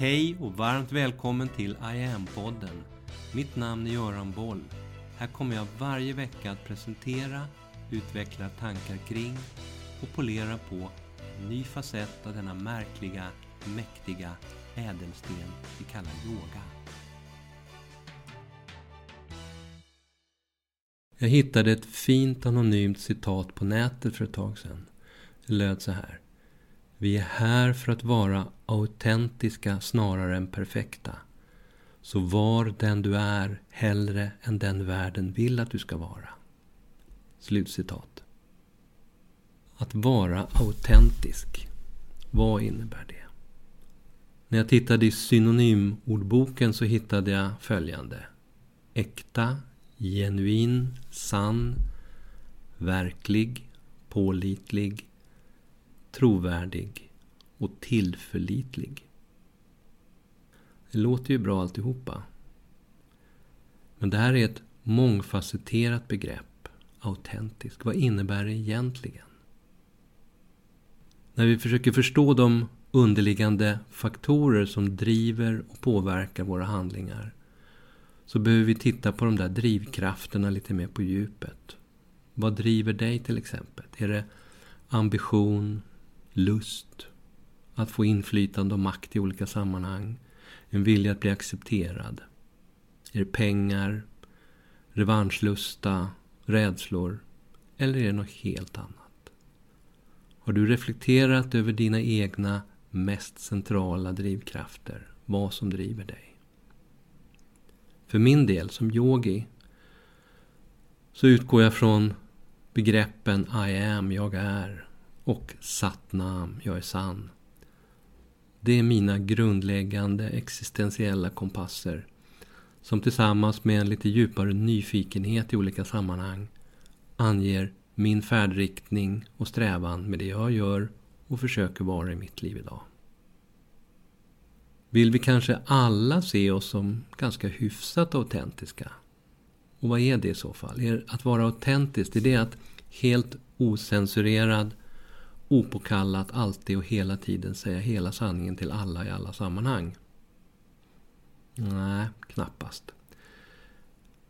Hej och varmt välkommen till I am-podden. Mitt namn är Göran Boll. Här kommer jag varje vecka att presentera, utveckla tankar kring och polera på en ny facett av denna märkliga, mäktiga ädelsten vi kallar yoga. Jag hittade ett fint anonymt citat på nätet för ett tag sedan. Det löd så här. Vi är här för att vara autentiska snarare än perfekta. Så var den du är hellre än den världen vill att du ska vara. Slutcitat. Att vara autentisk. Vad innebär det? När jag tittade i synonymordboken så hittade jag följande. Äkta, genuin, sann, verklig, pålitlig, trovärdig och tillförlitlig. Det låter ju bra alltihopa. Men det här är ett mångfacetterat begrepp. Autentisk. Vad innebär det egentligen? När vi försöker förstå de underliggande faktorer som driver och påverkar våra handlingar så behöver vi titta på de där drivkrafterna lite mer på djupet. Vad driver dig till exempel? Är det ambition, lust, att få inflytande och makt i olika sammanhang, en vilja att bli accepterad? Är det pengar, revanschlusta, rädslor eller är det något helt annat? Har du reflekterat över dina egna mest centrala drivkrafter? Vad som driver dig? För min del som yogi så utgår jag från begreppen I am, jag är och Satnam, jag är sann. Det är mina grundläggande existentiella kompasser som tillsammans med en lite djupare nyfikenhet i olika sammanhang anger min färdriktning och strävan med det jag gör och försöker vara i mitt liv idag. Vill vi kanske alla se oss som ganska hyfsat autentiska? Och vad är det i så fall? Är att vara autentisk, är det att helt osensurerad, opåkallat, alltid och hela tiden säga hela sanningen till alla i alla sammanhang? Nej, knappast.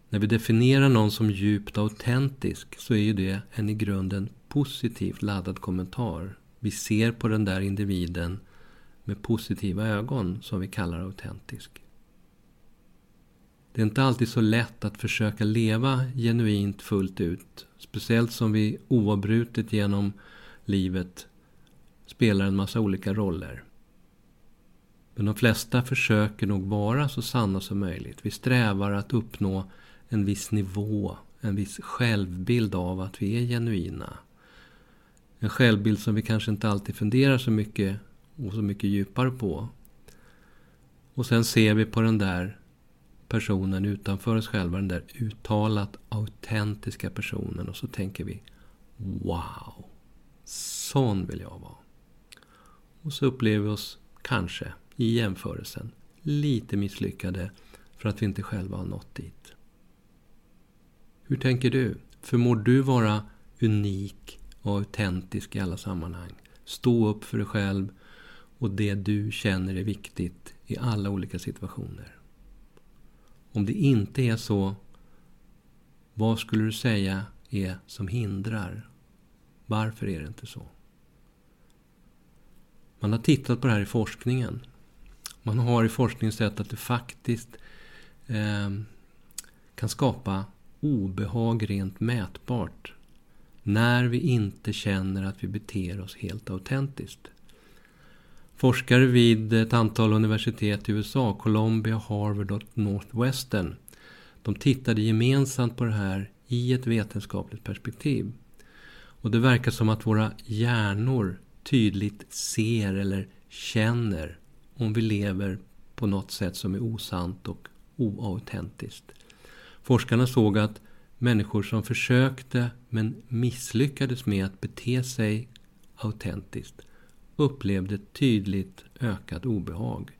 När vi definierar någon som djupt autentisk så är ju det en i grunden positivt laddad kommentar. Vi ser på den där individen med positiva ögon som vi kallar autentisk. Det är inte alltid så lätt att försöka leva genuint fullt ut. Speciellt som vi oavbrutet genom livet spelar en massa olika roller. Men de flesta försöker nog vara så sanna som möjligt. Vi strävar att uppnå en viss nivå, en viss självbild av att vi är genuina. En självbild som vi kanske inte alltid funderar så mycket och så mycket djupare på. Och sen ser vi på den där personen utanför oss själva, den där uttalat autentiska personen och så tänker vi Wow! Sån vill jag vara. Och så upplever vi oss kanske i jämförelsen lite misslyckade för att vi inte själva har nått dit. Hur tänker du? Förmår du vara unik och autentisk i alla sammanhang? Stå upp för dig själv och det du känner är viktigt i alla olika situationer. Om det inte är så, vad skulle du säga är som hindrar? Varför är det inte så? Man har tittat på det här i forskningen. Man har i forskningen sett att det faktiskt eh, kan skapa obehag rent mätbart när vi inte känner att vi beter oss helt autentiskt. Forskare vid ett antal universitet i USA, Columbia, Harvard och Northwestern, de tittade gemensamt på det här i ett vetenskapligt perspektiv. Och det verkar som att våra hjärnor tydligt ser eller känner om vi lever på något sätt som är osant och oautentiskt. Forskarna såg att människor som försökte men misslyckades med att bete sig autentiskt upplevde tydligt ökat obehag.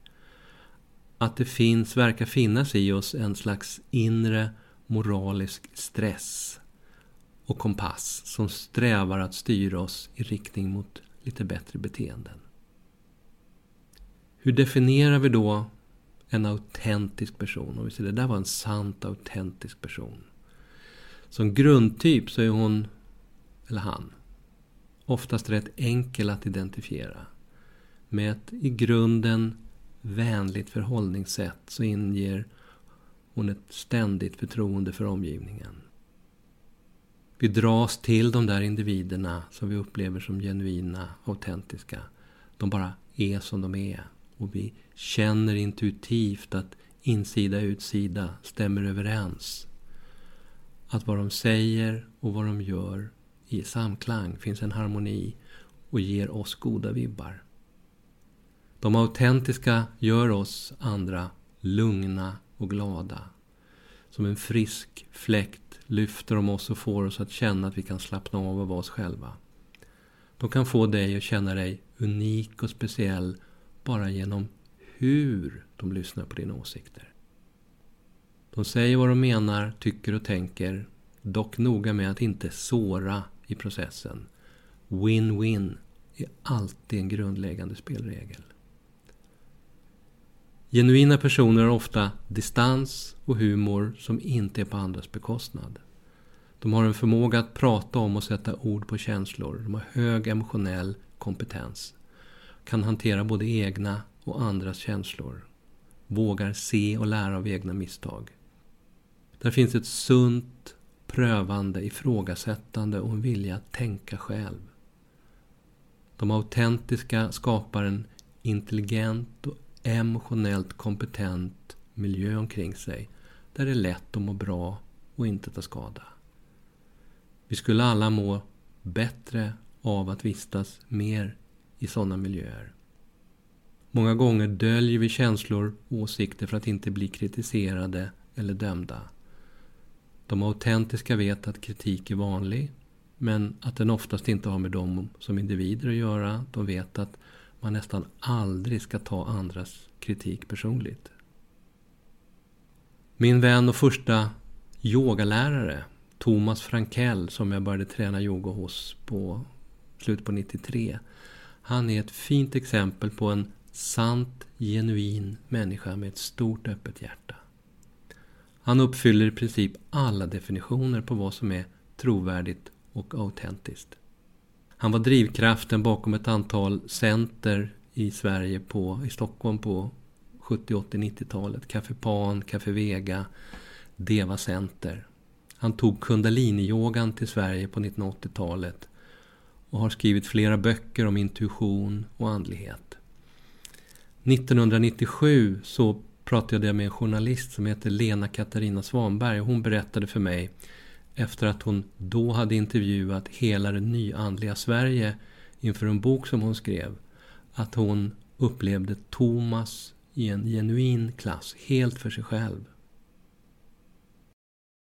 Att det finns, verkar finnas i oss en slags inre moralisk stress och kompass som strävar att styra oss i riktning mot lite bättre beteenden. Hur definierar vi då en autentisk person? Om vi säger det där var en sant autentisk person. Som grundtyp så är hon, eller han, oftast rätt enkel att identifiera. Med ett i grunden vänligt förhållningssätt så inger hon ett ständigt förtroende för omgivningen. Vi dras till de där individerna som vi upplever som genuina, autentiska. De bara är som de är. Och vi känner intuitivt att insida och utsida stämmer överens. Att vad de säger och vad de gör i samklang finns en harmoni och ger oss goda vibbar. De autentiska gör oss andra lugna och glada. Som en frisk fläkt lyfter de oss och får oss att känna att vi kan slappna av och vara oss själva. De kan få dig att känna dig unik och speciell bara genom hur de lyssnar på dina åsikter. De säger vad de menar, tycker och tänker, dock noga med att inte såra i processen. Win-win är alltid en grundläggande spelregel. Genuina personer har ofta distans och humor som inte är på andras bekostnad. De har en förmåga att prata om och sätta ord på känslor. De har hög emotionell kompetens. Kan hantera både egna och andras känslor. Vågar se och lära av egna misstag. Där finns ett sunt, prövande, ifrågasättande och en vilja att tänka själv. De autentiska skapar en intelligent och emotionellt kompetent miljö omkring sig där det är lätt att må bra och inte ta skada. Vi skulle alla må bättre av att vistas mer i sådana miljöer. Många gånger döljer vi känslor och åsikter för att inte bli kritiserade eller dömda. De autentiska vet att kritik är vanlig, men att den oftast inte har med dem som individer att göra. De vet att man nästan aldrig ska ta andras kritik personligt. Min vän och första yogalärare, Thomas Frankell, som jag började träna yoga hos på slutet på 93. Han är ett fint exempel på en sant, genuin människa med ett stort öppet hjärta. Han uppfyller i princip alla definitioner på vad som är trovärdigt och autentiskt. Han var drivkraften bakom ett antal center i Sverige, på, i Stockholm på 70, 80, 90-talet. Café Pan, Café Vega, Deva Center. Han tog Kundaliniyogan till Sverige på 1980-talet och har skrivit flera böcker om intuition och andlighet. 1997 så pratade jag med en journalist som heter Lena Katarina Svanberg och hon berättade för mig efter att hon då hade intervjuat hela det nyandliga Sverige inför en bok som hon skrev. Att hon upplevde Thomas i en genuin klass, helt för sig själv.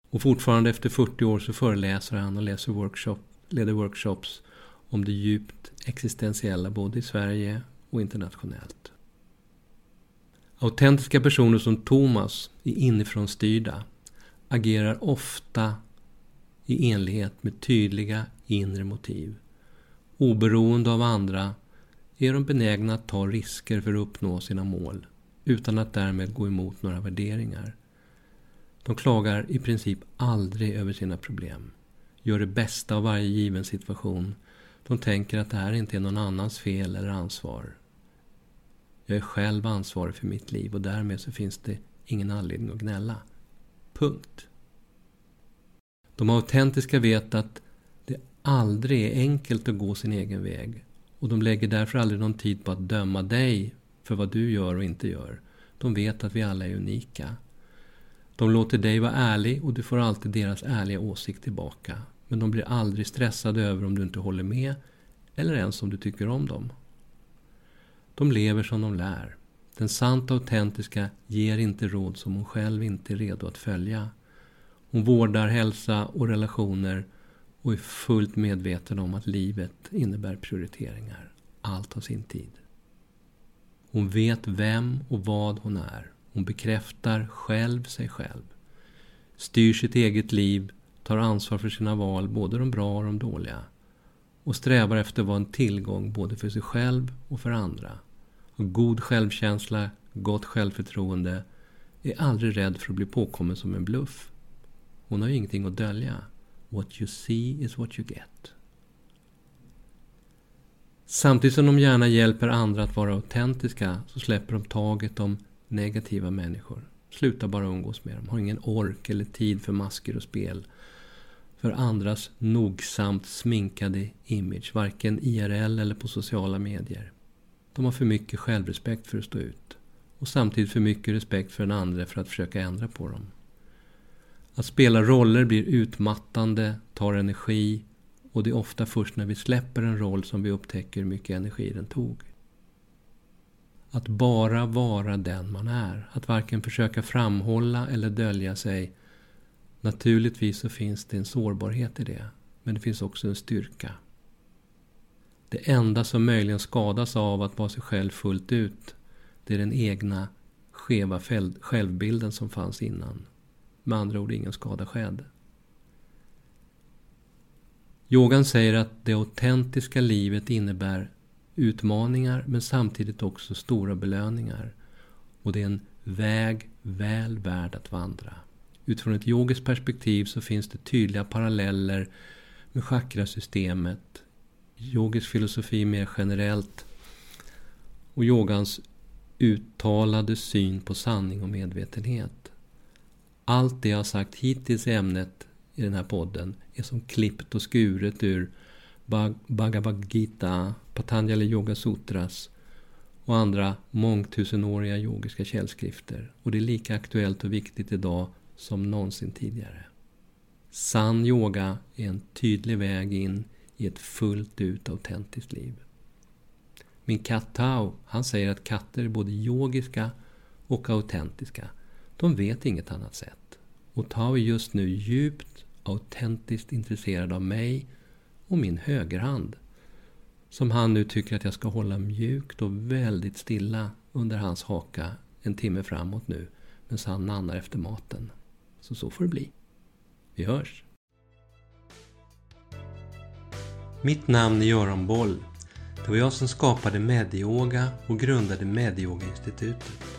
Och fortfarande efter 40 år så föreläser han och läser workshop, leder workshops om det djupt existentiella både i Sverige och internationellt. Autentiska personer som Thomas är inifrån styrda agerar ofta i enlighet med tydliga inre motiv. Oberoende av andra är de benägna att ta risker för att uppnå sina mål utan att därmed gå emot några värderingar. De klagar i princip aldrig över sina problem, gör det bästa av varje given situation. De tänker att det här inte är någon annans fel eller ansvar. Jag är själv ansvarig för mitt liv och därmed så finns det ingen anledning att gnälla. Punkt. De autentiska vet att det aldrig är enkelt att gå sin egen väg. Och de lägger därför aldrig någon tid på att döma dig för vad du gör och inte gör. De vet att vi alla är unika. De låter dig vara ärlig och du får alltid deras ärliga åsikt tillbaka. Men de blir aldrig stressade över om du inte håller med eller ens om du tycker om dem. De lever som de lär. Den sant autentiska ger inte råd som hon själv inte är redo att följa. Hon vårdar hälsa och relationer och är fullt medveten om att livet innebär prioriteringar. Allt har sin tid. Hon vet vem och vad hon är. Hon bekräftar själv sig själv. Styr sitt eget liv, tar ansvar för sina val, både de bra och de dåliga. Och strävar efter att vara en tillgång både för sig själv och för andra. har god självkänsla, gott självförtroende, är aldrig rädd för att bli påkommen som en bluff. Hon har ju ingenting att dölja. What you see is what you get. Samtidigt som de gärna hjälper andra att vara autentiska så släpper de taget om negativa människor. Slutar bara umgås med dem. Har ingen ork eller tid för masker och spel. För andras nogsamt sminkade image. Varken IRL eller på sociala medier. De har för mycket självrespekt för att stå ut. Och samtidigt för mycket respekt för den andra för att försöka ändra på dem. Att spela roller blir utmattande, tar energi och det är ofta först när vi släpper en roll som vi upptäcker hur mycket energi den tog. Att bara vara den man är. Att varken försöka framhålla eller dölja sig. Naturligtvis så finns det en sårbarhet i det. Men det finns också en styrka. Det enda som möjligen skadas av att vara sig själv fullt ut. Det är den egna skeva självbilden som fanns innan. Med andra ord ingen skada skedd. Yogan säger att det autentiska livet innebär utmaningar men samtidigt också stora belöningar. Och det är en väg väl värd att vandra. Utifrån ett yogiskt perspektiv så finns det tydliga paralleller med chakrasystemet, yogisk filosofi mer generellt och yogans uttalade syn på sanning och medvetenhet. Allt det jag har sagt hittills i ämnet i den här podden är som klippt och skuret ur Bhagavad Gita, Patanjali Yoga Sutras och andra mångtusenåriga yogiska källskrifter. Och det är lika aktuellt och viktigt idag som någonsin tidigare. Sann yoga är en tydlig väg in i ett fullt ut autentiskt liv. Min katt Tao, han säger att katter är både yogiska och autentiska. De vet inget annat sätt. Och Tao är just nu djupt autentiskt intresserad av mig och min högerhand. Som han nu tycker att jag ska hålla mjukt och väldigt stilla under hans haka en timme framåt nu. Medan han nannar efter maten. Så så får det bli. Vi hörs! Mitt namn är Göran Boll. Det var jag som skapade Medyoga och grundade Medyoga-institutet.